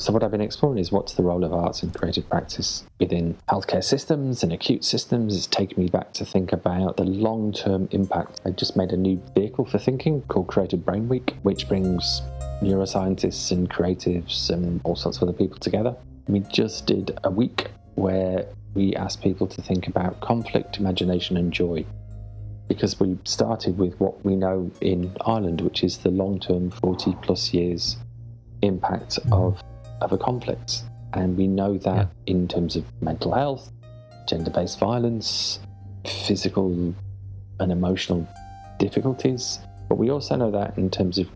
So, what I've been exploring is what's the role of arts and creative practice within healthcare systems and acute systems. It's taken me back to think about the long term impact. I just made a new vehicle for thinking called Creative Brain Week, which brings neuroscientists and creatives and all sorts of other people together. We just did a week where we asked people to think about conflict, imagination, and joy. Because we started with what we know in Ireland, which is the long term 40 plus years impact of of a conflict. And we know that yeah. in terms of mental health, gender based violence, physical and emotional difficulties. But we also know that in terms of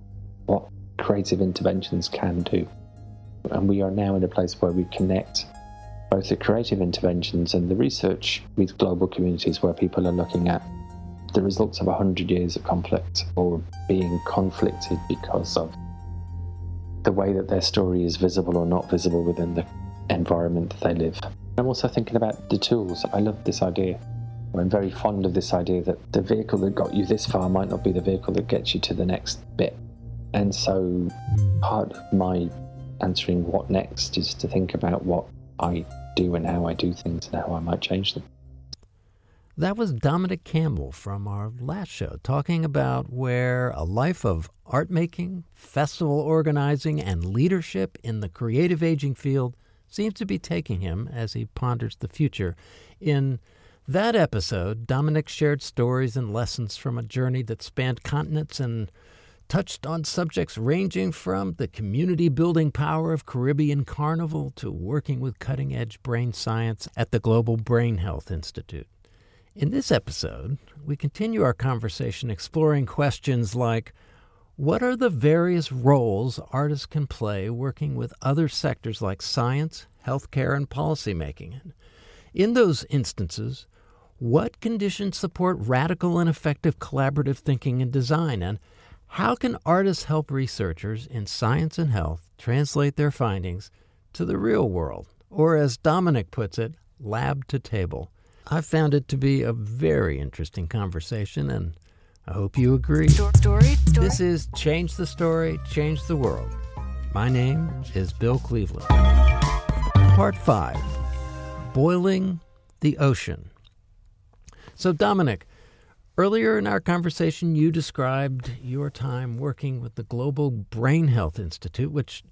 what creative interventions can do. And we are now in a place where we connect both the creative interventions and the research with global communities where people are looking at the results of 100 years of conflict or being conflicted because of the way that their story is visible or not visible within the environment that they live. I'm also thinking about the tools. I love this idea. I'm very fond of this idea that the vehicle that got you this far might not be the vehicle that gets you to the next bit. And so part of my answering what next is to think about what I do and how I do things and how I might change them. That was Dominic Campbell from our last show, talking about where a life of art making, festival organizing, and leadership in the creative aging field seems to be taking him as he ponders the future. In that episode, Dominic shared stories and lessons from a journey that spanned continents and touched on subjects ranging from the community building power of Caribbean Carnival to working with cutting edge brain science at the Global Brain Health Institute. In this episode, we continue our conversation exploring questions like what are the various roles artists can play working with other sectors like science, healthcare, and policymaking? In those instances, what conditions support radical and effective collaborative thinking and design? And how can artists help researchers in science and health translate their findings to the real world? Or, as Dominic puts it, lab to table. I found it to be a very interesting conversation, and I hope you agree. Story, story, story. This is Change the Story, Change the World. My name is Bill Cleveland. Part 5 Boiling the Ocean. So, Dominic, earlier in our conversation, you described your time working with the Global Brain Health Institute, which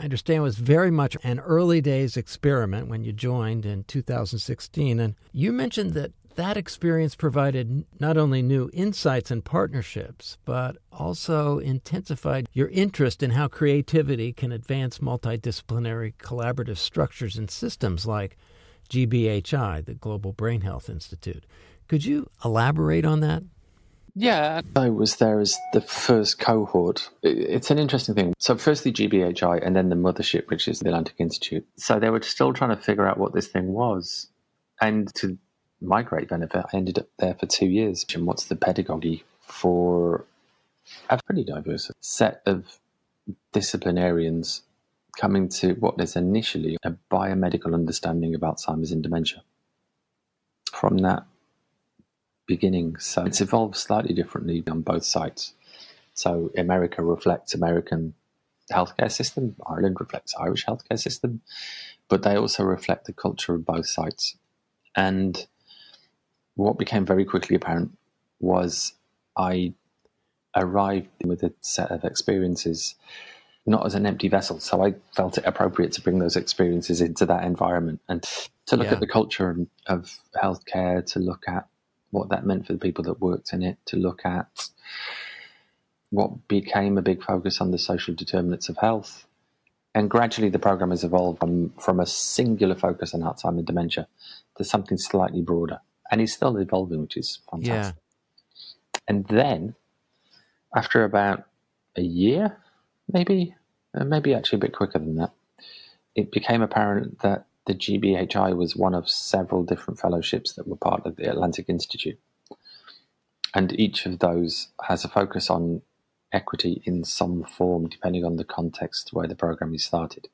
I understand was very much an early days experiment when you joined in 2016. And you mentioned that that experience provided not only new insights and partnerships, but also intensified your interest in how creativity can advance multidisciplinary collaborative structures and systems like GBHI, the Global Brain Health Institute. Could you elaborate on that? Yeah, I was there as the first cohort. It's an interesting thing. So, firstly, GBHI and then the mothership, which is the Atlantic Institute. So, they were still trying to figure out what this thing was. And to my great benefit, I ended up there for two years. And what's the pedagogy for a pretty diverse set of disciplinarians coming to what is initially a biomedical understanding of Alzheimer's and dementia? From that beginning. So it's evolved slightly differently on both sides. So America reflects American healthcare system, Ireland reflects Irish healthcare system, but they also reflect the culture of both sides. And what became very quickly apparent was I arrived with a set of experiences, not as an empty vessel. So I felt it appropriate to bring those experiences into that environment and to look yeah. at the culture of healthcare, to look at what that meant for the people that worked in it, to look at what became a big focus on the social determinants of health. And gradually, the program has evolved from, from a singular focus on Alzheimer's dementia to something slightly broader. And it's still evolving, which is fantastic. Yeah. And then, after about a year, maybe, uh, maybe actually a bit quicker than that, it became apparent that the GBHI was one of several different fellowships that were part of the Atlantic Institute. And each of those has a focus on equity in some form, depending on the context where the program is started.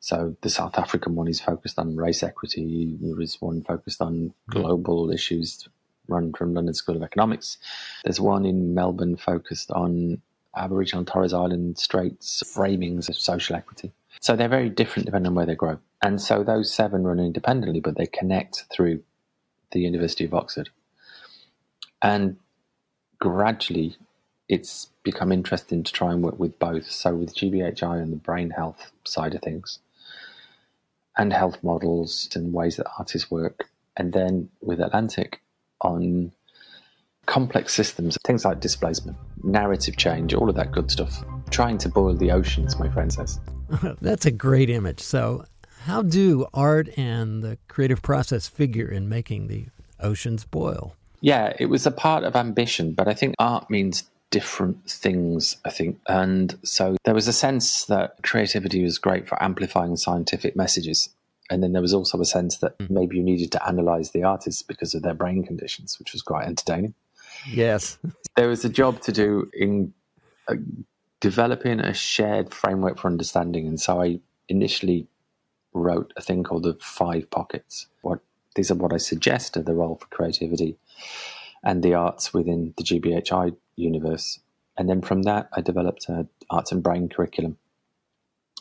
So the South African one is focused on race equity. There is one focused on mm. global issues run from London School of Economics. There's one in Melbourne focused on Aboriginal and Torres Island Straits framings of social equity. So they're very different depending on where they grow. And so those seven run independently, but they connect through the University of Oxford. And gradually, it's become interesting to try and work with both. So with GBHI and the brain health side of things, and health models and ways that artists work, and then with Atlantic on complex systems, things like displacement, narrative change, all of that good stuff. Trying to boil the oceans, my friend says. That's a great image. So, how do art and the creative process figure in making the oceans boil? Yeah, it was a part of ambition, but I think art means different things, I think. And so there was a sense that creativity was great for amplifying scientific messages. And then there was also a sense that mm. maybe you needed to analyze the artists because of their brain conditions, which was quite entertaining. Yes. there was a job to do in uh, developing a shared framework for understanding. And so I initially wrote a thing called the five pockets. What these are what I suggest are the role for creativity and the arts within the GBHI universe. And then from that, I developed an arts and brain curriculum,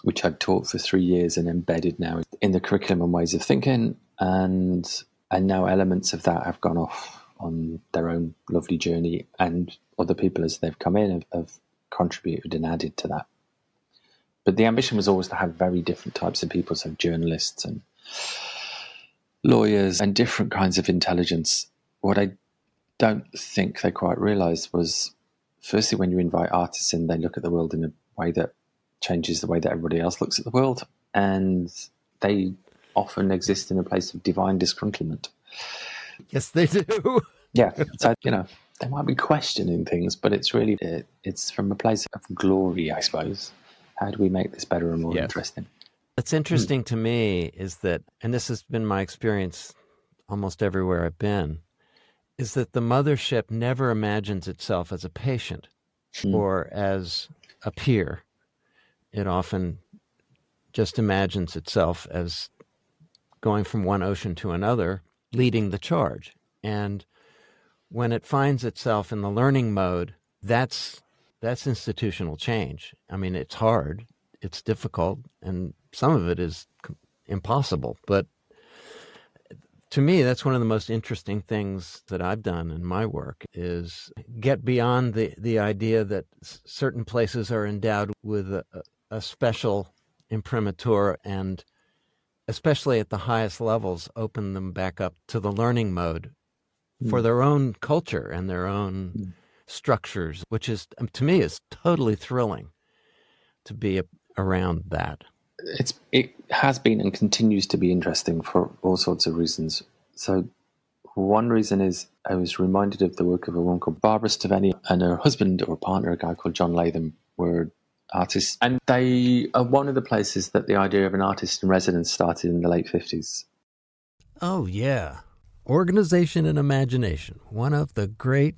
which I'd taught for three years and embedded now in the curriculum and ways of thinking. And and now elements of that have gone off on their own lovely journey, and other people as they've come in have, have contributed and added to that. But the ambition was always to have very different types of people, so journalists and lawyers and different kinds of intelligence. What I don't think they quite realised was, firstly, when you invite artists in, they look at the world in a way that changes the way that everybody else looks at the world, and they often exist in a place of divine disgruntlement. Yes, they do. yeah, so you know they might be questioning things, but it's really it, it's from a place of glory, I suppose. How do we make this better and more yes. interesting? What's interesting to me is that, and this has been my experience almost everywhere I've been, is that the mothership never imagines itself as a patient mm. or as a peer. It often just imagines itself as going from one ocean to another, leading the charge. And when it finds itself in the learning mode, that's that's institutional change. I mean, it's hard, it's difficult, and some of it is impossible. But to me, that's one of the most interesting things that I've done in my work is get beyond the, the idea that certain places are endowed with a, a special imprimatur and especially at the highest levels, open them back up to the learning mode for their own culture and their own mm. Structures, which is, um, to me, is totally thrilling to be around that it's it has been and continues to be interesting for all sorts of reasons. So one reason is I was reminded of the work of a woman called Barbara Steveni and her husband or partner, a guy called John Latham, were artists. And they are one of the places that the idea of an artist in residence started in the late 50s. Oh, yeah. Organization and Imagination, one of the great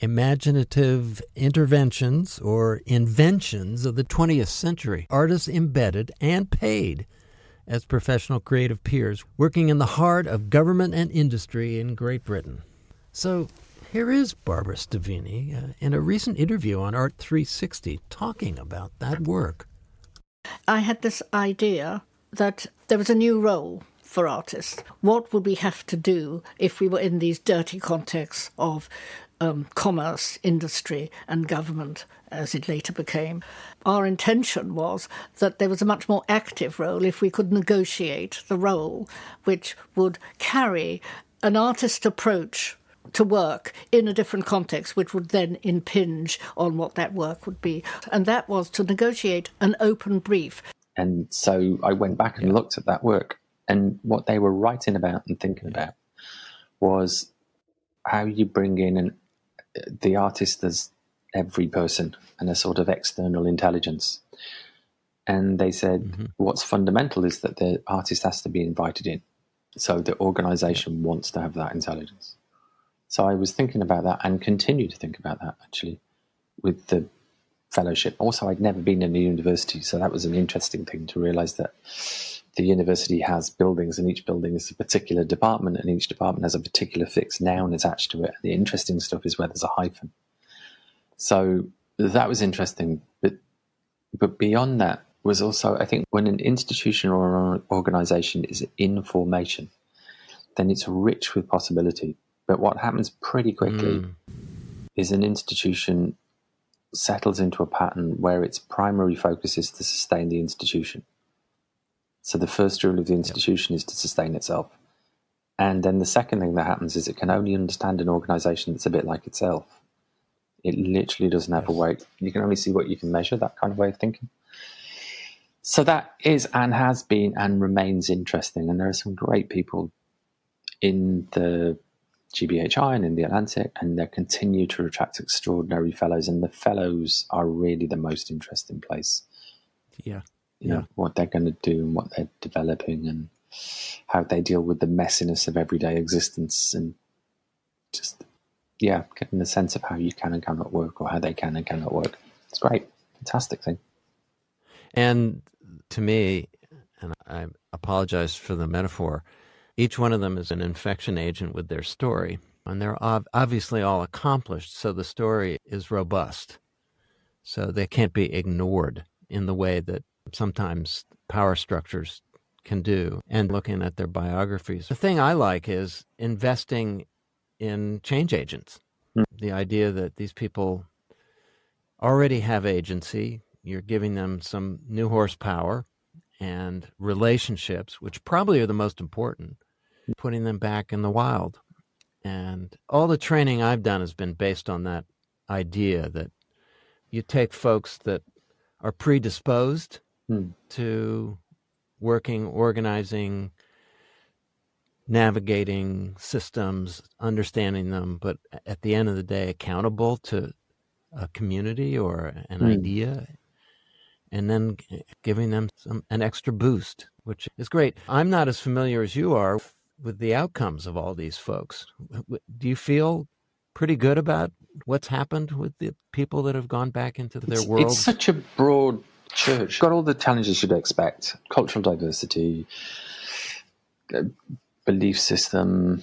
imaginative interventions or inventions of the 20th century. Artists embedded and paid as professional creative peers working in the heart of government and industry in Great Britain. So here is Barbara Steveni uh, in a recent interview on Art 360 talking about that work. I had this idea that there was a new role for artists. What would we have to do if we were in these dirty contexts of um, commerce, industry, and government, as it later became. Our intention was that there was a much more active role if we could negotiate the role, which would carry an artist approach to work in a different context, which would then impinge on what that work would be. And that was to negotiate an open brief. And so I went back and looked at that work, and what they were writing about and thinking about was how you bring in an the artist as every person and a sort of external intelligence. And they said mm-hmm. what's fundamental is that the artist has to be invited in. So the organization wants to have that intelligence. So I was thinking about that and continue to think about that actually with the fellowship. Also, I'd never been in a university, so that was an interesting thing to realize that the university has buildings, and each building is a particular department, and each department has a particular fixed noun attached to it. The interesting stuff is where there's a hyphen. So that was interesting, but but beyond that, was also, I think, when an institution or an organization is in formation, then it's rich with possibility. But what happens pretty quickly mm. is an institution settles into a pattern where its primary focus is to sustain the institution. So the first rule of the institution yep. is to sustain itself. And then the second thing that happens is it can only understand an organization that's a bit like itself. It literally doesn't have yes. a way. You can only see what you can measure, that kind of way of thinking. So that is and has been and remains interesting. And there are some great people in the GBHI and in the Atlantic, and they continue to attract extraordinary fellows. And the fellows are really the most interesting place. Yeah. You know, what they're going to do and what they're developing and how they deal with the messiness of everyday existence and just, yeah, getting a sense of how you can and cannot work or how they can and cannot work. It's great. Fantastic thing. And to me, and I apologize for the metaphor, each one of them is an infection agent with their story, and they're obviously all accomplished, so the story is robust. So they can't be ignored in the way that sometimes power structures can do. And looking at their biographies, the thing I like is investing in change agents. Mm. The idea that these people already have agency, you're giving them some new horsepower and relationships, which probably are the most important putting them back in the wild. And all the training I've done has been based on that idea that you take folks that are predisposed hmm. to working, organizing, navigating systems, understanding them, but at the end of the day, accountable to a community or an hmm. idea, and then giving them some, an extra boost, which is great. I'm not as familiar as you are with the outcomes of all these folks. Do you feel pretty good about what's happened with the people that have gone back into their it's, world? It's such a broad church. Got all the challenges you'd expect: cultural diversity, uh, belief system,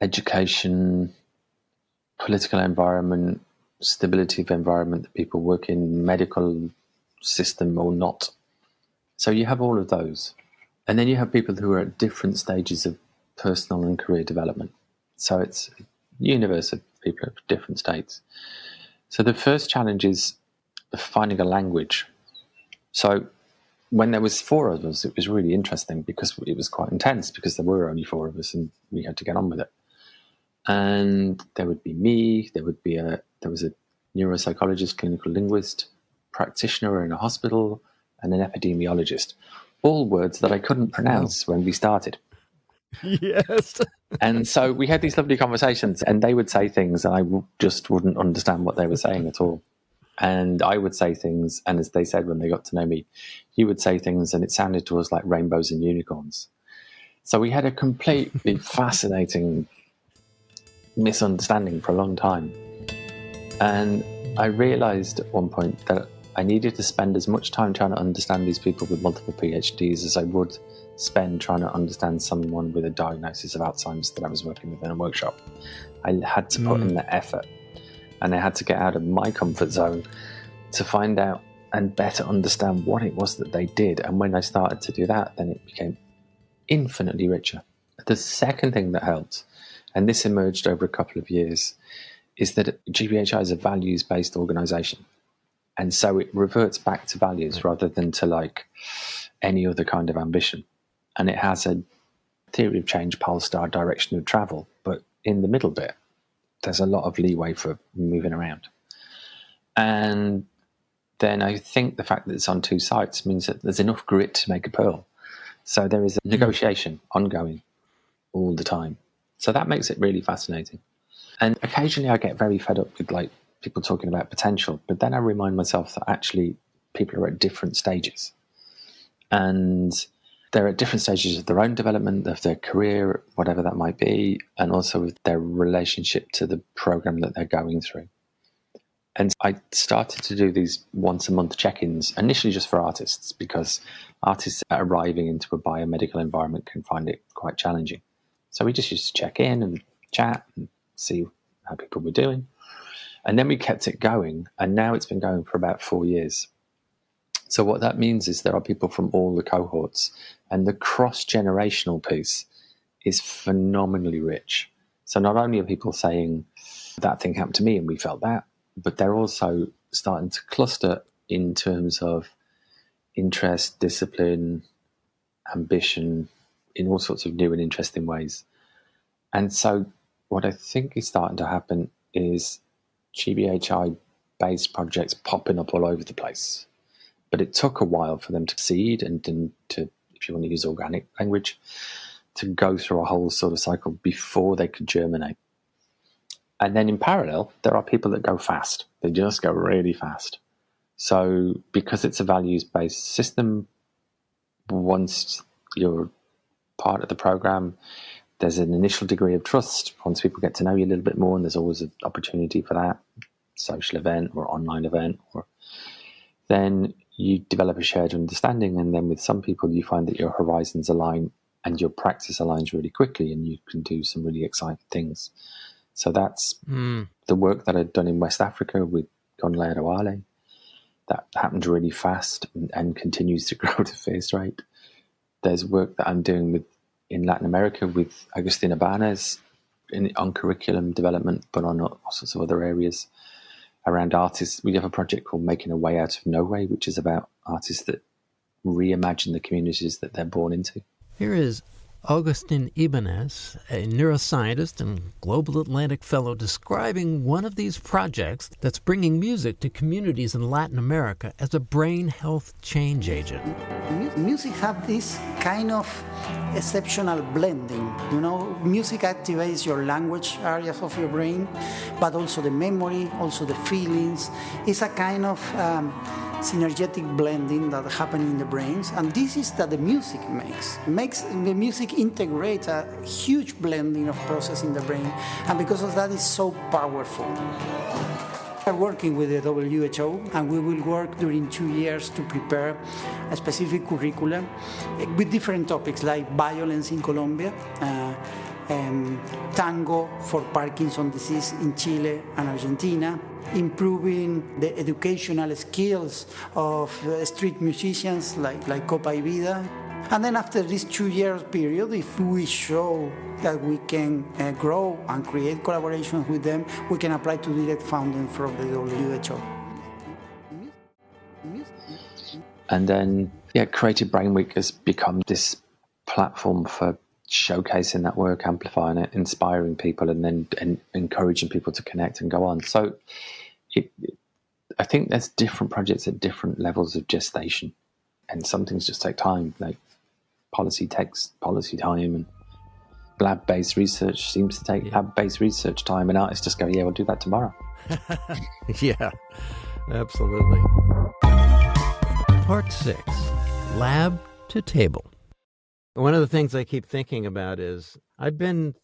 education, political environment, stability of environment that people work in, medical system or not. So you have all of those. And then you have people who are at different stages of personal and career development. So it's a universe of people at different states. So the first challenge is finding a language. So when there was four of us, it was really interesting because it was quite intense because there were only four of us and we had to get on with it. And there would be me, there would be a there was a neuropsychologist, clinical linguist, practitioner in a hospital, and an epidemiologist. All words that I couldn't pronounce when we started. Yes. and so we had these lovely conversations, and they would say things, and I w- just wouldn't understand what they were saying at all. And I would say things, and as they said when they got to know me, he would say things, and it sounded to us like rainbows and unicorns. So we had a completely fascinating misunderstanding for a long time. And I realized at one point that I needed to spend as much time trying to understand these people with multiple PhDs as I would spend trying to understand someone with a diagnosis of Alzheimer's that I was working with in a workshop. I had to put mm. in the effort and I had to get out of my comfort zone to find out and better understand what it was that they did. And when I started to do that, then it became infinitely richer. The second thing that helped, and this emerged over a couple of years, is that GBHI is a values based organization. And so it reverts back to values rather than to like any other kind of ambition and it has a theory of change pole star direction of travel, but in the middle bit, there's a lot of leeway for moving around. And then I think the fact that it's on two sites means that there's enough grit to make a pearl. So there is a hmm. negotiation ongoing all the time. So that makes it really fascinating. And occasionally I get very fed up with like people talking about potential, but then I remind myself that actually people are at different stages. And they're at different stages of their own development, of their career, whatever that might be, and also with their relationship to the program that they're going through. And I started to do these once a month check ins, initially just for artists, because artists arriving into a biomedical environment can find it quite challenging. So we just used to check in and chat and see how people were doing. And then we kept it going, and now it's been going for about four years. So what that means is there are people from all the cohorts, and the cross generational piece is phenomenally rich. So not only are people saying that thing happened to me and we felt that, but they're also starting to cluster in terms of interest, discipline, ambition in all sorts of new and interesting ways. And so, what I think is starting to happen is GBHI based projects popping up all over the place. But it took a while for them to seed and, to, if you want to use organic language, to go through a whole sort of cycle before they could germinate. And then in parallel, there are people that go fast. They just go really fast. So, because it's a values based system, once you're part of the program, there's an initial degree of trust. Once people get to know you a little bit more, and there's always an opportunity for that social event or online event, or then you develop a shared understanding. And then with some people, you find that your horizons align and your practice aligns really quickly, and you can do some really exciting things. So that's mm. the work that I'd done in West Africa with Gonle Adewale that happened really fast and, and continues to grow at a fast rate. There's work that I'm doing with in Latin America with Agustin Ibanez in, on curriculum development, but on all sorts of other areas around artists. We have a project called Making a Way Out of No Way, which is about artists that reimagine the communities that they're born into. Here is Agustin Ibanez, a neuroscientist and Global Atlantic Fellow, describing one of these projects that's bringing music to communities in Latin America as a brain health change agent. Music has this kind of exceptional blending. You know, music activates your language areas of your brain, but also the memory, also the feelings. It's a kind of um, synergetic blending that happens in the brains, and this is that the music makes. makes the music integrates a huge blending of process in the brain, and because of that, it's so powerful. We are working with the WHO, and we will work during two years to prepare a specific curriculum with different topics like violence in Colombia. Uh, um, tango for Parkinson's disease in Chile and Argentina, improving the educational skills of uh, street musicians like, like Copa y Vida. And then after this two years period, if we show that we can uh, grow and create collaborations with them, we can apply to direct funding from the WHO. And then, yeah, Creative Brain Week has become this platform for showcasing that work, amplifying it, inspiring people, and then and encouraging people to connect and go on. So, it, it, I think there's different projects at different levels of gestation, and some things just take time. Like policy takes policy time, and lab-based research seems to take lab-based research time, and artists just go, "Yeah, we'll do that tomorrow." yeah, absolutely. Part six: Lab to table. One of the things I keep thinking about is I've been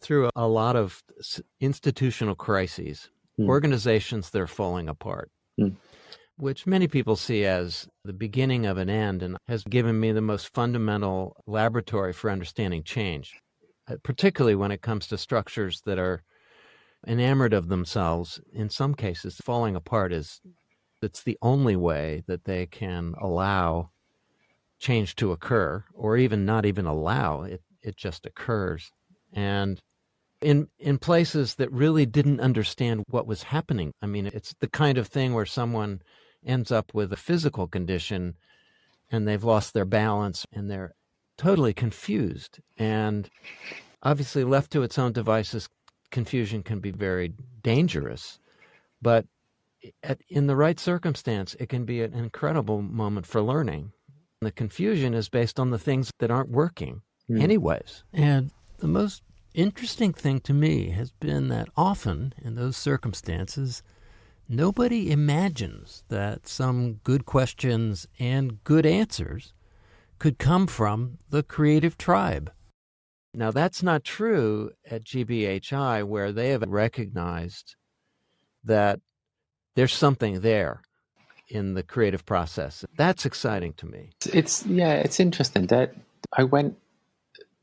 through a lot of institutional crises, mm. organizations that are falling apart, mm. which many people see as the beginning of an end and has given me the most fundamental laboratory for understanding change, uh, particularly when it comes to structures that are enamored of themselves. In some cases, falling apart is it's the only way that they can allow change to occur or even not even allow it it just occurs. And in in places that really didn't understand what was happening i mean it's the kind of thing where someone ends up with a physical condition and they've lost their balance and they're totally confused. And obviously left to its own devices confusion can be very dangerous. But at, in the right circumstance it can be an incredible moment for learning the confusion is based on the things that aren't working, mm. anyways. And the most interesting thing to me has been that often in those circumstances, nobody imagines that some good questions and good answers could come from the creative tribe. Now, that's not true at GBHI, where they have recognized that there's something there in the creative process. That's exciting to me. It's yeah, it's interesting that I went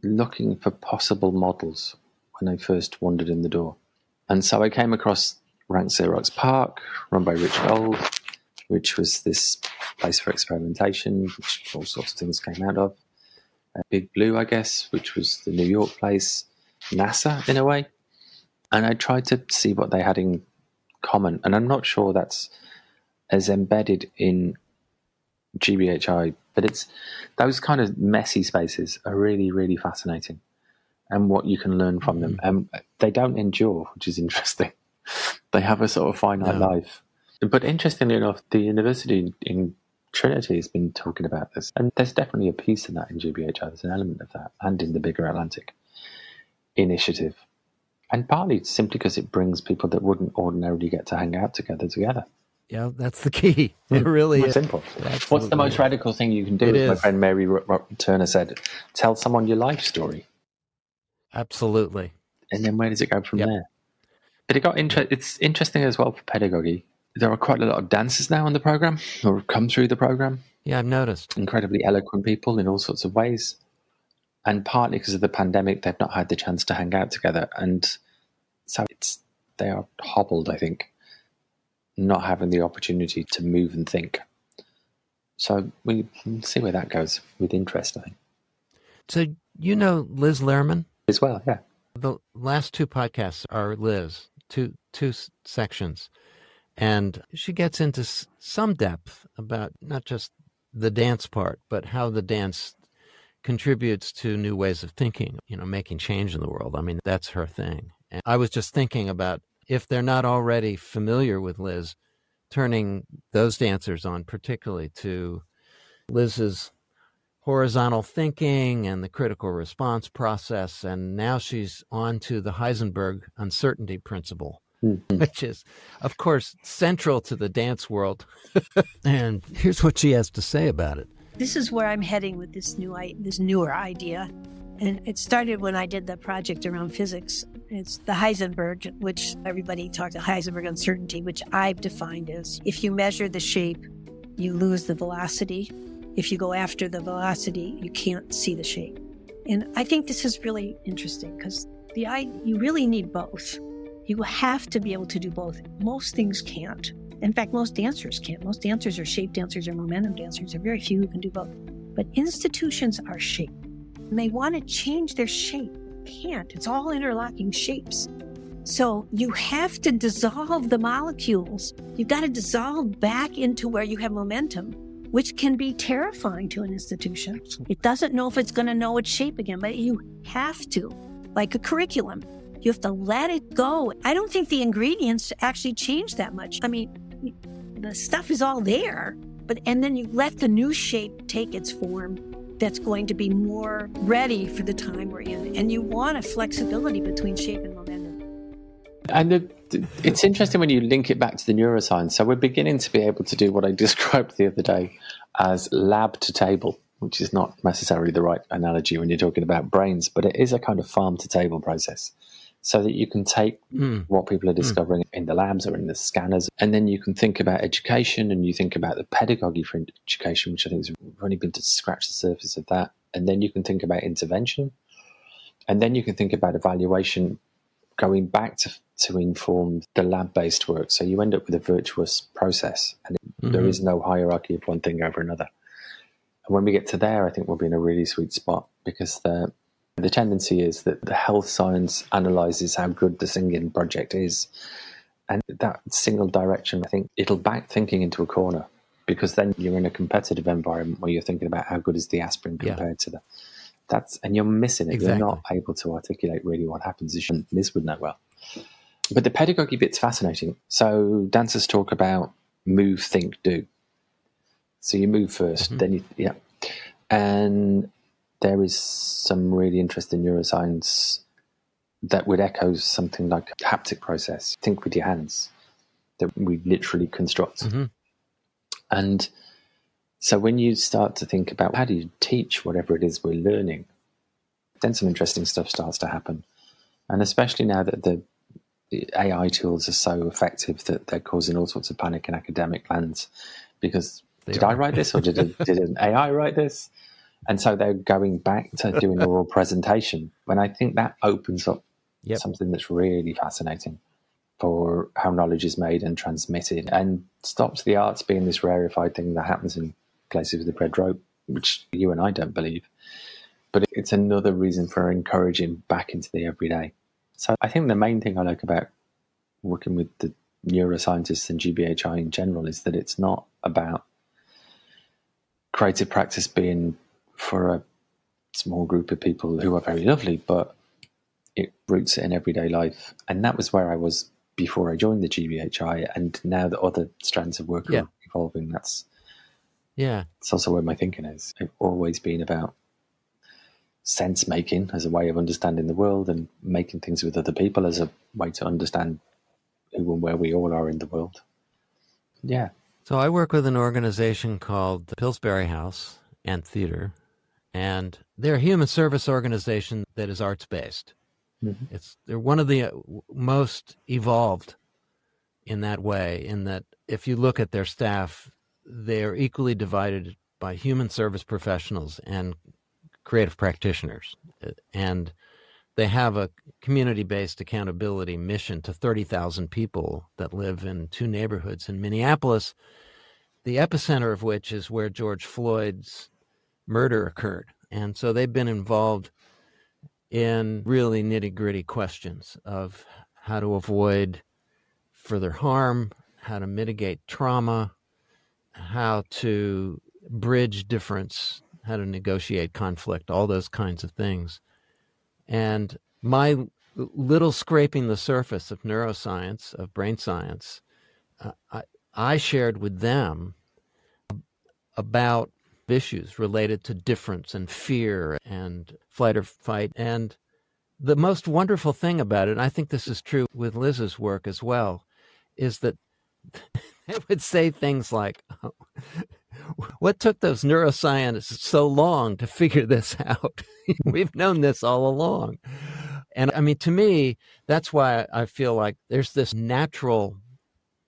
looking for possible models when I first wandered in the door. And so I came across Rank Xerox PARC, run by Rich Gold, which was this place for experimentation, which all sorts of things came out of. Uh, Big Blue, I guess, which was the New York place. NASA, in a way. And I tried to see what they had in common. And I'm not sure that's as embedded in GBHI, but it's those kind of messy spaces are really, really fascinating and what you can learn from them. Mm. And they don't endure, which is interesting. they have a sort of finite no. life. But interestingly enough, the university in Trinity has been talking about this, and there's definitely a piece in that in GBHI. There's an element of that, and in the bigger Atlantic initiative. And partly simply because it brings people that wouldn't ordinarily get to hang out together together. Yeah, that's the key. It really is. Simple. Absolutely. What's the most radical thing you can do? As my friend Mary Turner said, tell someone your life story. Absolutely. And then where does it go from yep. there? But it got inter- it's interesting as well for pedagogy. There are quite a lot of dancers now in the program or come through the program. Yeah, I've noticed. Incredibly eloquent people in all sorts of ways. And partly because of the pandemic, they've not had the chance to hang out together. And so it's they are hobbled, I think, not having the opportunity to move and think. So we see where that goes with interest, I think. So you know Liz Lerman? As well, yeah. The last two podcasts are Liz, two two sections, and she gets into some depth about not just the dance part, but how the dance contributes to new ways of thinking, you know, making change in the world. I mean, that's her thing. And I was just thinking about if they're not already familiar with Liz, turning those dancers on, particularly to Liz's horizontal thinking and the critical response process. And now she's on to the Heisenberg uncertainty principle, mm-hmm. which is, of course, central to the dance world. and here's what she has to say about it. This is where I'm heading with this new this newer idea. And it started when I did the project around physics. It's the Heisenberg, which everybody talks about Heisenberg uncertainty, which I've defined as if you measure the shape, you lose the velocity. If you go after the velocity, you can't see the shape. And I think this is really interesting because the I, you really need both. You have to be able to do both. Most things can't. In fact, most dancers can't. Most dancers are shape dancers or momentum dancers. There are very few who can do both. But institutions are shape. And they want to change their shape. Can't. It's all interlocking shapes. So you have to dissolve the molecules. You've got to dissolve back into where you have momentum, which can be terrifying to an institution. It doesn't know if it's going to know its shape again, but you have to, like a curriculum. You have to let it go. I don't think the ingredients actually change that much. I mean, the stuff is all there, but and then you let the new shape take its form that's going to be more ready for the time we're in. And you want a flexibility between shape and momentum. And the, it's interesting when you link it back to the neuroscience. So we're beginning to be able to do what I described the other day as lab to table, which is not necessarily the right analogy when you're talking about brains, but it is a kind of farm to table process so that you can take mm. what people are hmm. discovering mm. in the labs or in the scanners, and then you can think about education and you think about the pedagogy for education, which I think has only been to scratch the surface of that. And then you can think about intervention, and then you can think about evaluation going back to, to inform the lab based work. So you end up with a virtuous process, and mm-hmm. there is no hierarchy of one thing over another. And when we get to there, I think we'll be in a really sweet spot because the the tendency is that the health science analyzes how good the singing project is. And that single direction, I think it'll back thinking into a corner because then you're in a competitive environment where you're thinking about how good is the aspirin compared yeah. to the that's and you're missing it. Exactly. You're not able to articulate really what happens. Is and Liz would know well. But the pedagogy bit's fascinating. So dancers talk about move, think, do. So you move 1st mm-hmm. then you yeah. And there is some really interesting neuroscience that would echo something like a haptic process. Think with your hands that we literally construct. Mm-hmm. And so when you start to think about how do you teach whatever it is we're learning, then some interesting stuff starts to happen. And especially now that the AI tools are so effective that they're causing all sorts of panic in academic lands because they did are. I write this or did, did an AI write this? And so they're going back to doing a oral presentation. When I think that opens up yep. something that's really fascinating for how knowledge is made and transmitted and stops the arts being this rarefied thing that happens in places with the red rope, which you and I don't believe. But it's another reason for encouraging back into the everyday. So I think the main thing I like about working with the neuroscientists and GBHI in general is that it's not about creative practice being for a small group of people who are very lovely, but it roots it in everyday life. And that was where I was before I joined the GBHI, and now the other strands of work yeah. are evolving. That's yeah, it's also where my thinking is. It's always been about sense making as a way of understanding the world and making things with other people as a way to understand who and where we all are in the world. Yeah. So I work with an organization called the Pillsbury House and Theater, and they're a human service organization that is arts based. Mm-hmm. It's they're one of the uh, most evolved in that way. In that, if you look at their staff, they are equally divided by human service professionals and creative practitioners, and they have a community-based accountability mission to 30,000 people that live in two neighborhoods in Minneapolis, the epicenter of which is where George Floyd's murder occurred. And so they've been involved in really nitty gritty questions of how to avoid further harm, how to mitigate trauma, how to bridge difference, how to negotiate conflict, all those kinds of things. And my little scraping the surface of neuroscience, of brain science, uh, I, I shared with them about issues related to difference and fear and flight or fight. And the most wonderful thing about it, and I think this is true with Liz's work as well, is that they would say things like, What took those neuroscientists so long to figure this out? We've known this all along. And I mean, to me, that's why I feel like there's this natural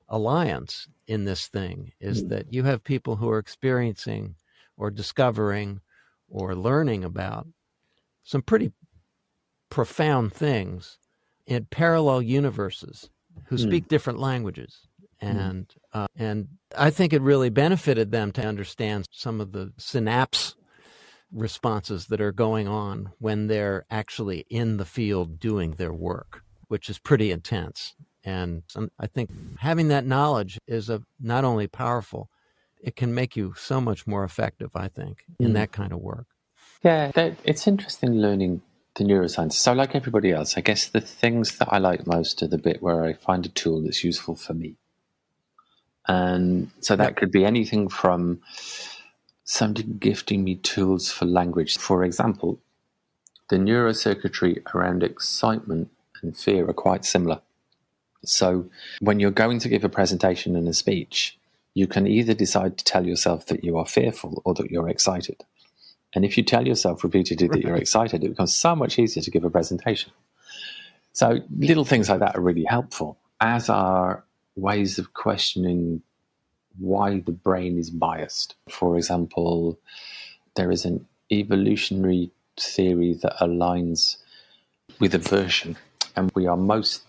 alliance in this thing is mm. that you have people who are experiencing or discovering or learning about some pretty profound things in parallel universes who mm. speak different languages hmm. and mm. uh, and I think it really benefited them to understand some of the synapse responses that are going on when they're actually in the field doing their work, which is pretty intense. And I think having that knowledge is a, not only powerful, it can make you so much more effective, I think, in mm. that kind of work. Yeah, it's interesting learning the neuroscience. So, like everybody else, I guess the things that I like most are the bit where I find a tool that's useful for me. And so that could be anything from somebody gifting me tools for language. For example, the neurocircuitry around excitement and fear are quite similar. So, when you're going to give a presentation and a speech, you can either decide to tell yourself that you are fearful or that you're excited. And if you tell yourself repeatedly that you're excited, it becomes so much easier to give a presentation. So little things like that are really helpful, as are ways of questioning why the brain is biased. For example, there is an evolutionary theory that aligns with aversion, and we are most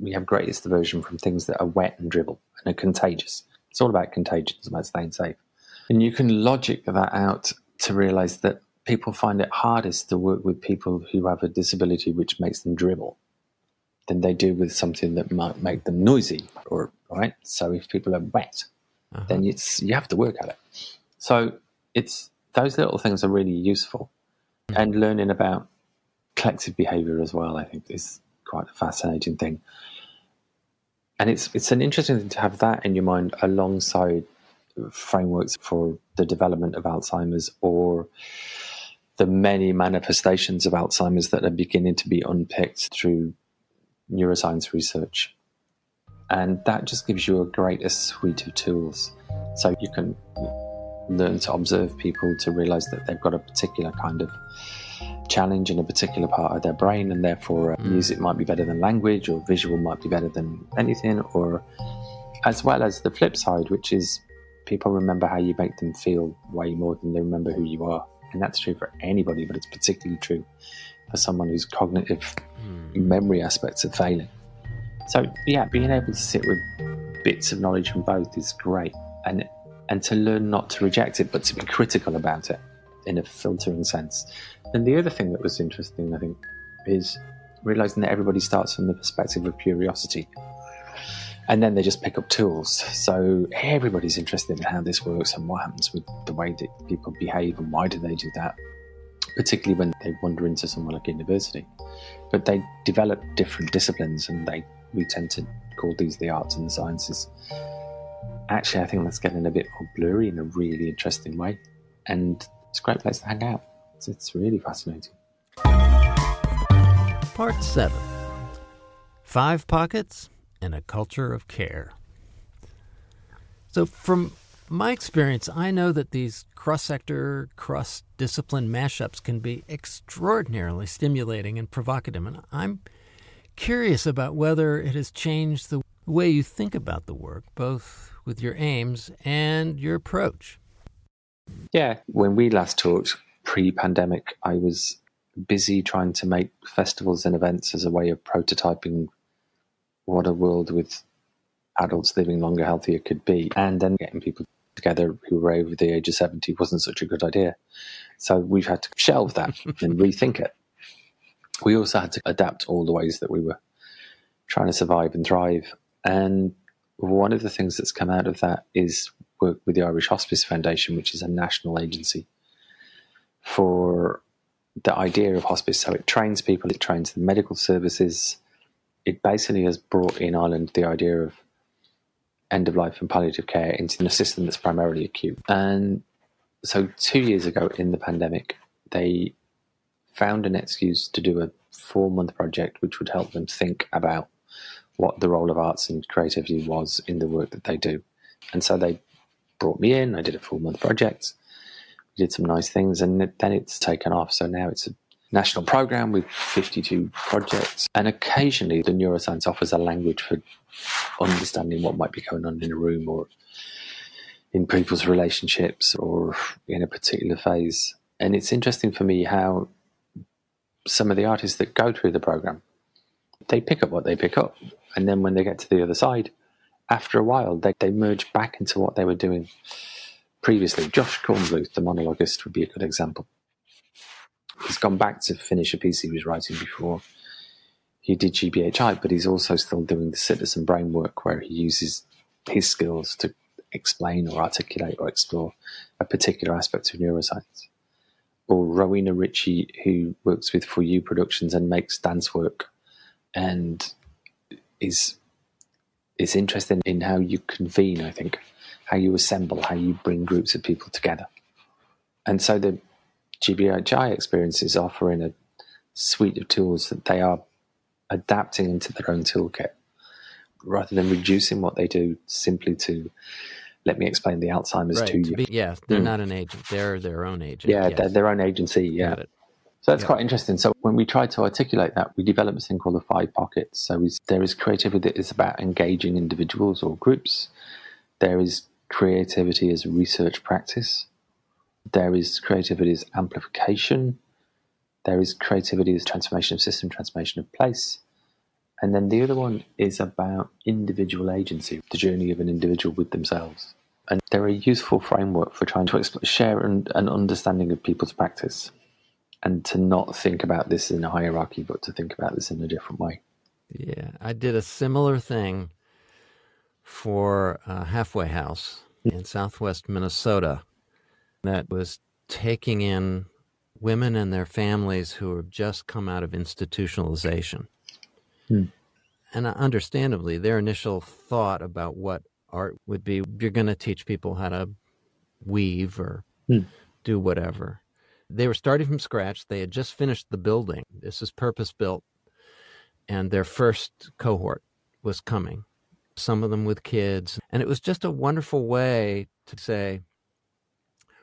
we have greatest aversion from things that are wet and dribble and are contagious. It's all about contagion, it's about staying safe. And you can logic that out to realize that people find it hardest to work with people who have a disability which makes them dribble than they do with something that might make them noisy or right. So if people are wet, uh-huh. then it's you have to work at it. So it's those little things are really useful, mm-hmm. and learning about collective behavior as well. I think is quite a fascinating thing and it's it's an interesting thing to have that in your mind alongside frameworks for the development of Alzheimer's or the many manifestations of Alzheimer's that are beginning to be unpicked through neuroscience research. And that just gives you a greater suite of tools. So you can learn to observe people to realize that they've got a particular kind of challenge in a particular part of their brain, and therefore uh, mm. music might be better than language, or visual might be better than anything, or as well as the flip side, which is people remember how you make them feel way more than they remember who you are. And that's true for anybody, but it's particularly true for someone whose cognitive mm. memory aspects are failing. So yeah, being able to sit with bits of knowledge from both is great, and and to learn not to reject it, but to be critical about it in a filtering sense. And the other thing that was interesting, I think, is realizing that everybody starts from the perspective of curiosity. And then they just pick up tools. So everybody's interested in how this works and what happens with the way that people behave and why do they do that, particularly when they wander into somewhere like university. But they develop different disciplines and they we tend to call these the arts and the sciences. Actually, I think that's getting a bit more blurry in a really interesting way. And it's a great place to hang out. It's, it's really fascinating. Part 7 Five Pockets and a Culture of Care. So, from my experience, I know that these cross sector, cross discipline mashups can be extraordinarily stimulating and provocative. And I'm curious about whether it has changed the way you think about the work, both with your aims and your approach. Yeah, when we last talked pre pandemic, I was busy trying to make festivals and events as a way of prototyping what a world with adults living longer, healthier could be. And then getting people together who were over the age of 70 wasn't such a good idea. So we've had to shelve that and rethink it. We also had to adapt all the ways that we were trying to survive and thrive. And one of the things that's come out of that is work with the Irish Hospice Foundation, which is a national agency for the idea of hospice. So it trains people, it trains the medical services. It basically has brought in Ireland the idea of end of life and palliative care into a system that's primarily acute. And so two years ago in the pandemic, they found an excuse to do a four month project which would help them think about what the role of arts and creativity was in the work that they do. And so they brought me in, I did a four month project, we did some nice things, and then it's taken off. So now it's a national program with 52 projects. And occasionally the neuroscience offers a language for understanding what might be going on in a room or in people's relationships or in a particular phase. And it's interesting for me how some of the artists that go through the program, they pick up what they pick up. And then when they get to the other side, after a while, they, they merge back into what they were doing previously. Josh Kornbluth, the monologuist, would be a good example. He's gone back to finish a piece he was writing before he did GBHI, but he's also still doing the citizen brain work where he uses his skills to explain or articulate or explore a particular aspect of neuroscience or Rowena Ritchie, who works with For You Productions and makes dance work, and is is interested in how you convene. I think how you assemble, how you bring groups of people together, and so the GBHI experience is offering a suite of tools that they are adapting into their own toolkit, rather than reducing what they do simply to let me explain the Alzheimer's right, to you. Be, yeah, they're mm. not an agent; they're their own agent. Yeah, yes. they're their own agency. Yeah. So that's quite interesting. So when we try to articulate that, we develop this thing called the five pockets. So there is creativity that is about engaging individuals or groups. There is creativity as research practice. There is creativity as amplification. There is creativity as transformation of system, transformation of place. And then the other one is about individual agency, the journey of an individual with themselves. And they're a useful framework for trying to share an, an understanding of people's practice and to not think about this in a hierarchy, but to think about this in a different way. Yeah, I did a similar thing for a halfway house in southwest Minnesota that was taking in women and their families who have just come out of institutionalization. Hmm. And understandably, their initial thought about what art would be you're going to teach people how to weave or hmm. do whatever. They were starting from scratch. They had just finished the building. This is purpose built. And their first cohort was coming, some of them with kids. And it was just a wonderful way to say,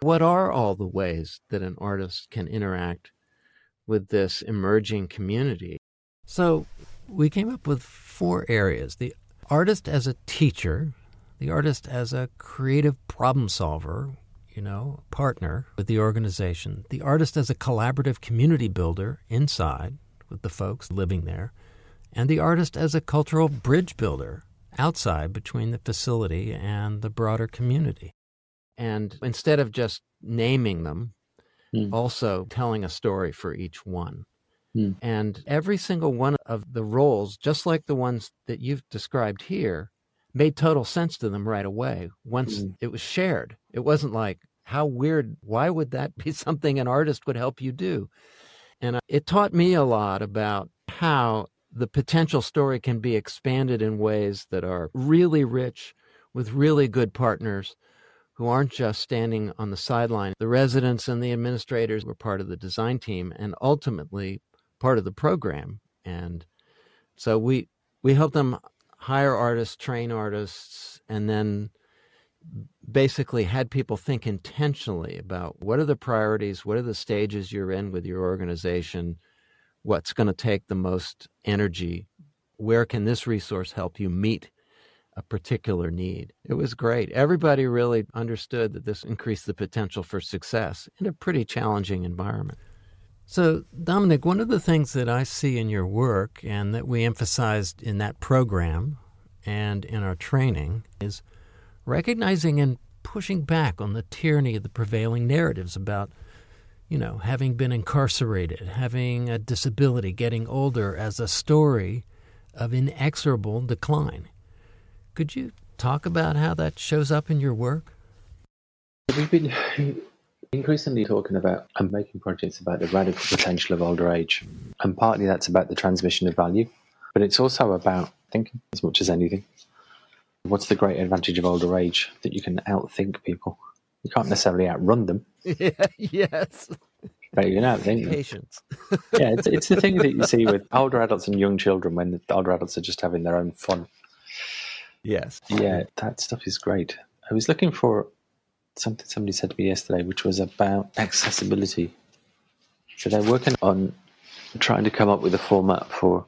what are all the ways that an artist can interact with this emerging community? So we came up with four areas the artist as a teacher, the artist as a creative problem solver, you know, partner with the organization, the artist as a collaborative community builder inside with the folks living there, and the artist as a cultural bridge builder outside between the facility and the broader community. And instead of just naming them, mm. also telling a story for each one. Mm. And every single one of the roles, just like the ones that you've described here, made total sense to them right away once mm. it was shared. It wasn't like, how weird, why would that be something an artist would help you do? And it taught me a lot about how the potential story can be expanded in ways that are really rich with really good partners who aren't just standing on the sideline. The residents and the administrators were part of the design team and ultimately part of the program. And so we we helped them hire artists, train artists, and then basically had people think intentionally about what are the priorities, what are the stages you're in with your organization, what's going to take the most energy, where can this resource help you meet a particular need. It was great. Everybody really understood that this increased the potential for success in a pretty challenging environment. So, Dominic, one of the things that I see in your work and that we emphasized in that program and in our training is recognizing and pushing back on the tyranny of the prevailing narratives about, you know, having been incarcerated, having a disability, getting older as a story of inexorable decline. Could you talk about how that shows up in your work? We've been increasingly talking about and making projects about the radical potential of older age. And partly that's about the transmission of value, but it's also about thinking as much as anything. What's the great advantage of older age? That you can outthink people. You can't necessarily outrun them. Yeah, yes. But you can outthink them. Patience. yeah, it's, it's the thing that you see with older adults and young children when the older adults are just having their own fun. Yes. Yeah, that stuff is great. I was looking for something somebody said to me yesterday, which was about accessibility. So they're working on trying to come up with a format for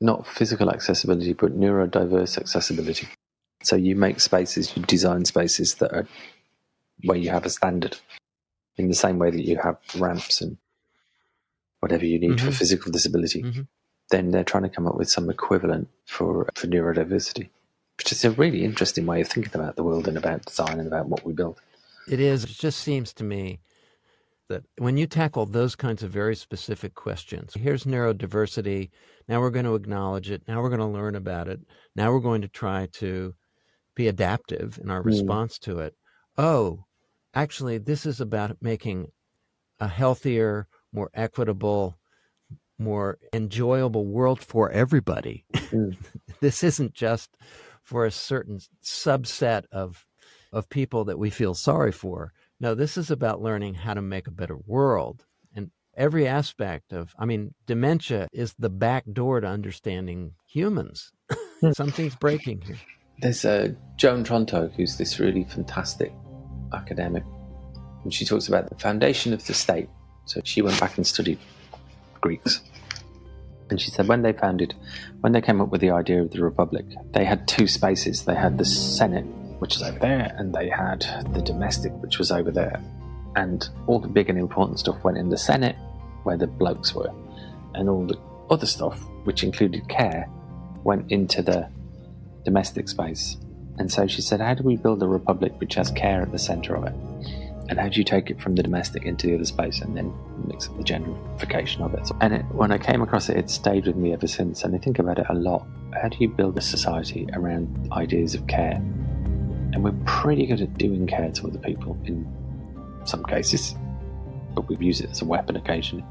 not physical accessibility, but neurodiverse accessibility. So you make spaces, you design spaces that are where you have a standard in the same way that you have ramps and whatever you need mm-hmm. for physical disability. Mm-hmm. Then they're trying to come up with some equivalent for, for neurodiversity, which is a really interesting way of thinking about the world and about design and about what we build. It is. It just seems to me that when you tackle those kinds of very specific questions, here's neurodiversity. Now we're going to acknowledge it. Now we're going to learn about it. Now we're going to try to be adaptive in our mm. response to it. Oh, actually, this is about making a healthier, more equitable, more enjoyable world for everybody. Mm. this isn't just for a certain subset of of people that we feel sorry for. No, this is about learning how to make a better world. And every aspect of, I mean, dementia is the back door to understanding humans. Hmm. Something's breaking here. There's uh, Joan Tronto, who's this really fantastic academic, and she talks about the foundation of the state. So she went back and studied Greeks. And she said when they founded, when they came up with the idea of the Republic, they had two spaces. They had the Senate which was over there, and they had the domestic, which was over there. And all the big and important stuff went in the Senate, where the blokes were, and all the other stuff, which included care, went into the domestic space. And so she said, How do we build a republic which has care at the centre of it? And how do you take it from the domestic into the other space and then mix up the gentrification of it? And it, when I came across it, it stayed with me ever since. And I think about it a lot. How do you build a society around ideas of care? And we're pretty good at doing care to other people in some cases, but we use it as a weapon occasionally.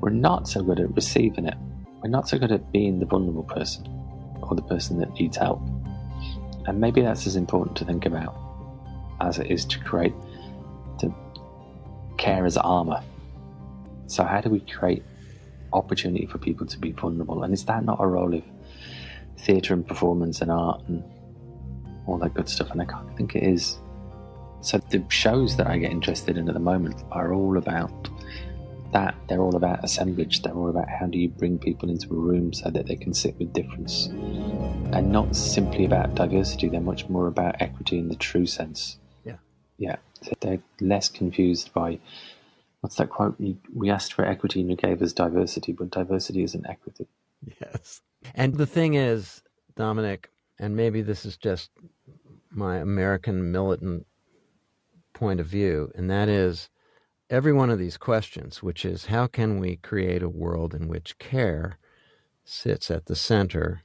We're not so good at receiving it. We're not so good at being the vulnerable person or the person that needs help. And maybe that's as important to think about as it is to create care as armor. So, how do we create opportunity for people to be vulnerable? And is that not a role of theatre and performance and art and all that good stuff, and I can't think it is. So the shows that I get interested in at the moment are all about that. They're all about assemblage. They're all about how do you bring people into a room so that they can sit with difference, and not simply about diversity. They're much more about equity in the true sense. Yeah. They're less confused by what's that quote? We asked for equity and you gave us diversity, but diversity isn't equity. Yes. And the thing is, Dominic, and maybe this is just my American militant point of view, and that is every one of these questions, which is how can we create a world in which care sits at the center?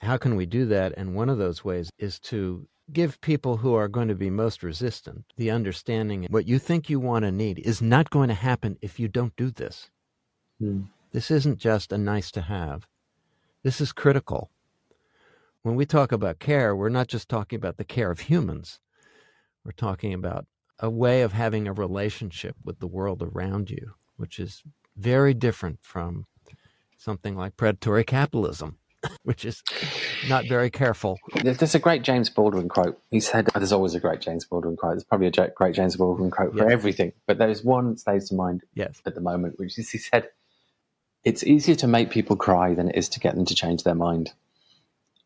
How can we do that? And one of those ways is to give people who are going to be most resistant the understanding what you think you want to need is not going to happen if you don't do this. Mm. This isn't just a nice to have. This is critical. When we talk about care, we're not just talking about the care of humans. We're talking about a way of having a relationship with the world around you, which is very different from something like predatory capitalism, which is not very careful. There's a great James Baldwin quote. He said, oh, There's always a great James Baldwin quote. There's probably a great James Baldwin quote for yes. everything, but there's one that stays to mind yes. at the moment, which is he said, It's easier to make people cry than it is to get them to change their mind.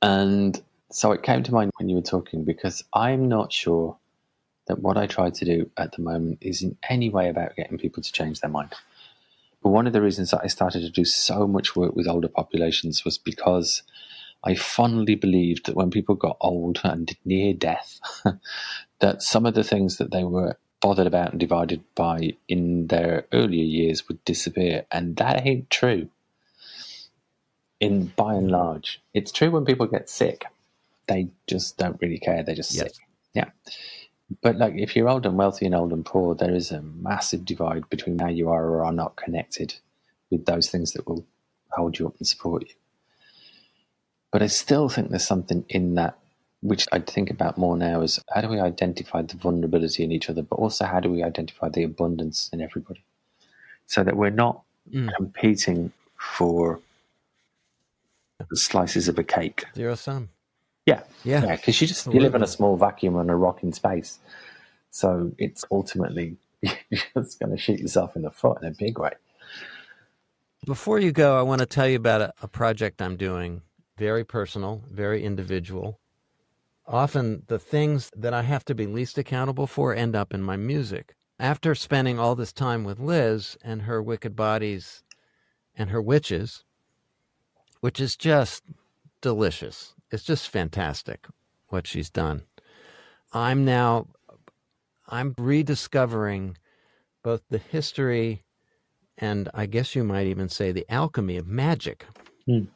And so it came to mind when you were talking because I'm not sure that what I try to do at the moment is in any way about getting people to change their mind. But one of the reasons that I started to do so much work with older populations was because I fondly believed that when people got old and near death, that some of the things that they were bothered about and divided by in their earlier years would disappear. And that ain't true. In by and large, it's true when people get sick. They just don't really care. They're just yes. sick. Yeah. But like, if you're old and wealthy and old and poor, there is a massive divide between how you are or are not connected with those things that will hold you up and support you. But I still think there's something in that which I think about more now is how do we identify the vulnerability in each other, but also how do we identify the abundance in everybody, so that we're not mm. competing for slices of a cake. Zero sum. Yeah, yeah, Because you just you live in a small vacuum on a rock in space, so it's ultimately you're just going to shoot yourself in the foot in a big way. Before you go, I want to tell you about a, a project I'm doing. Very personal, very individual. Often the things that I have to be least accountable for end up in my music. After spending all this time with Liz and her wicked bodies and her witches, which is just delicious it's just fantastic what she's done. I'm now I'm rediscovering both the history and I guess you might even say the alchemy of magic. Mm.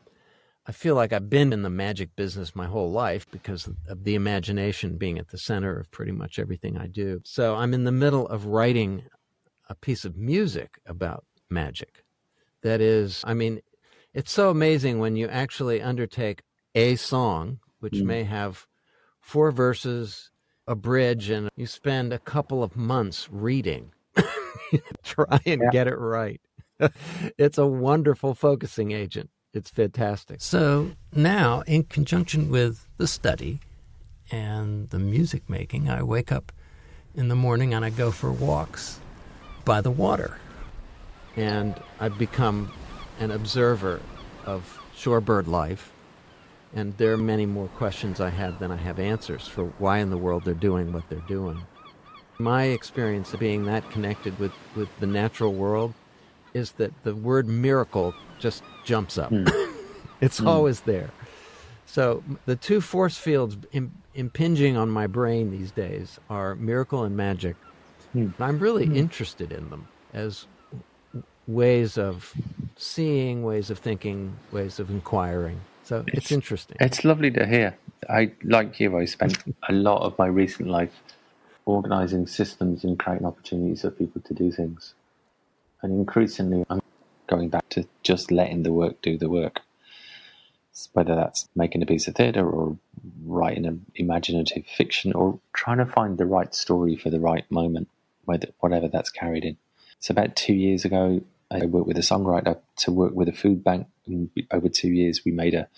I feel like I've been in the magic business my whole life because of the imagination being at the center of pretty much everything I do. So I'm in the middle of writing a piece of music about magic. That is, I mean, it's so amazing when you actually undertake a song, which mm. may have four verses, a bridge, and you spend a couple of months reading. Try and yeah. get it right. it's a wonderful focusing agent. It's fantastic. So now, in conjunction with the study and the music making, I wake up in the morning and I go for walks by the water. And I've become an observer of shorebird life and there are many more questions I have than I have answers for why in the world they're doing what they're doing. My experience of being that connected with, with the natural world is that the word miracle just jumps up. Mm. it's mm. always there. So the two force fields Im- impinging on my brain these days are miracle and magic. Mm. I'm really hmm. interested in them as ways of seeing, ways of thinking, ways of inquiring. So it's, it's interesting. It's lovely to hear. I like you. I spent a lot of my recent life organizing systems and creating opportunities for people to do things. And increasingly, I'm going back to just letting the work do the work. Whether that's making a piece of theatre or writing an imaginative fiction or trying to find the right story for the right moment, whether, whatever that's carried in. So, about two years ago, I worked with a songwriter to work with a food bank. And over two years, we made a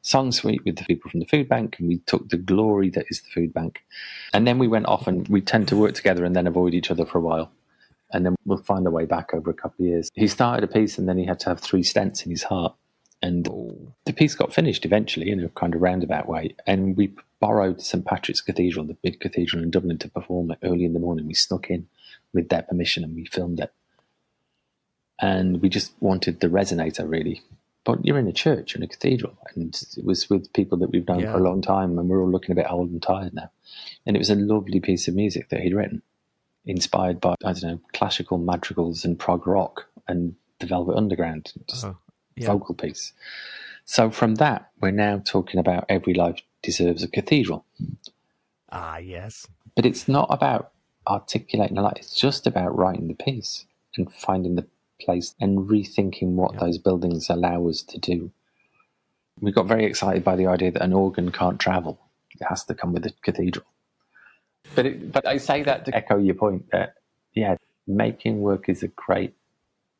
song suite with the people from the food bank, and we took the glory that is the food bank. And then we went off, and we tend to work together and then avoid each other for a while. And then we'll find a way back over a couple of years. He started a piece, and then he had to have three stents in his heart. And the piece got finished eventually in a kind of roundabout way. And we borrowed St. Patrick's Cathedral, the big cathedral in Dublin, to perform it early in the morning. We snuck in with their permission and we filmed it and we just wanted the resonator really But you're in a church, in a cathedral, and it was with people that we've known Yeah. for a long time, and we're all looking a bit old and tired now. And it was a lovely piece of music that he'd written, inspired by, I don't know, classical madrigals and prog rock and the Velvet Underground, just Oh, yeah. vocal piece. So from that, we're now talking about Every Life Deserves a Cathedral. Ah, yes. But it's not about articulating a lot, it's just about writing the piece and finding the place and rethinking what Yeah. those buildings allow us to do. We got very excited by the idea that an organ can't travel, it has to come with a cathedral. But, it, but I say that to echo your point that, yeah, making work is a great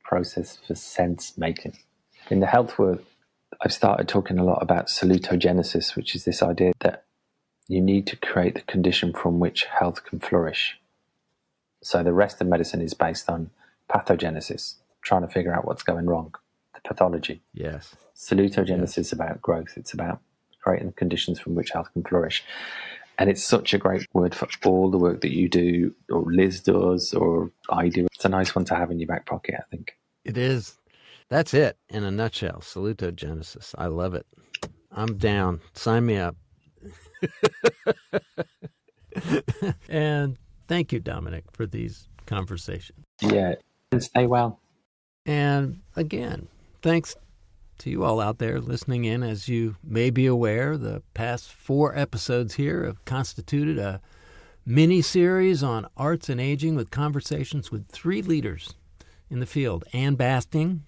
process for sense making. In the health world, I've started talking a lot about salutogenesis, which is this idea that you need to create the condition from which health can flourish. So the rest of medicine is based on pathogenesis, trying to figure out what's going wrong, the pathology. Yes. Salutogenesis is about growth. It's about creating the conditions from which health can flourish. And it's such a great word for all the work that you do, or Liz does, or I do. It's a nice one to have in your back pocket, I think. It is. That's it in a nutshell. Salutogenesis. I love it. I'm down. Sign me up. and thank you, Dominic, for these conversations. Yeah. And stay well. And again, thanks to you all out there listening in. As you may be aware, the past four episodes here have constituted a mini series on arts and aging with conversations with three leaders in the field Anne Basting,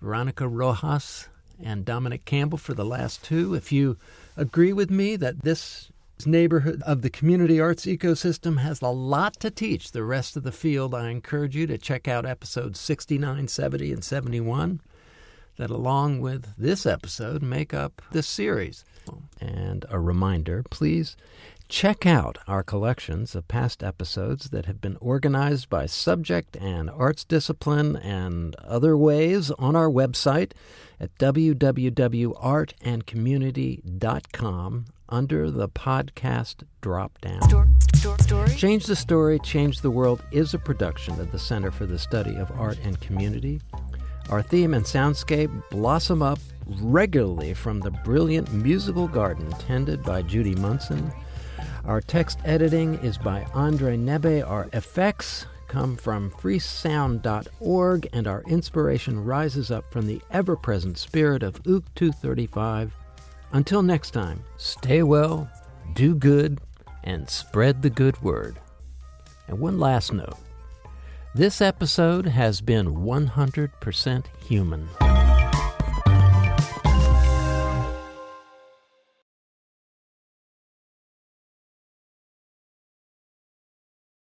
Veronica Rojas, and Dominic Campbell for the last two. If you agree with me that this neighborhood of the community arts ecosystem has a lot to teach the rest of the field, I encourage you to check out episodes 69, 70, and 71 that, along with this episode, make up this series. And a reminder please check out our collections of past episodes that have been organized by subject and arts discipline and other ways on our website at www.artandcommunity.com under the podcast drop down. Change the Story, Change the World is a production of the Center for the Study of Art and Community. Our theme and soundscape blossom up regularly from the brilliant musical garden tended by Judy Munson. Our text editing is by Andre Nebe. Our effects come from freesound.org, and our inspiration rises up from the ever present spirit of Ook 235. Until next time, stay well, do good, and spread the good word. And one last note this episode has been 100% human.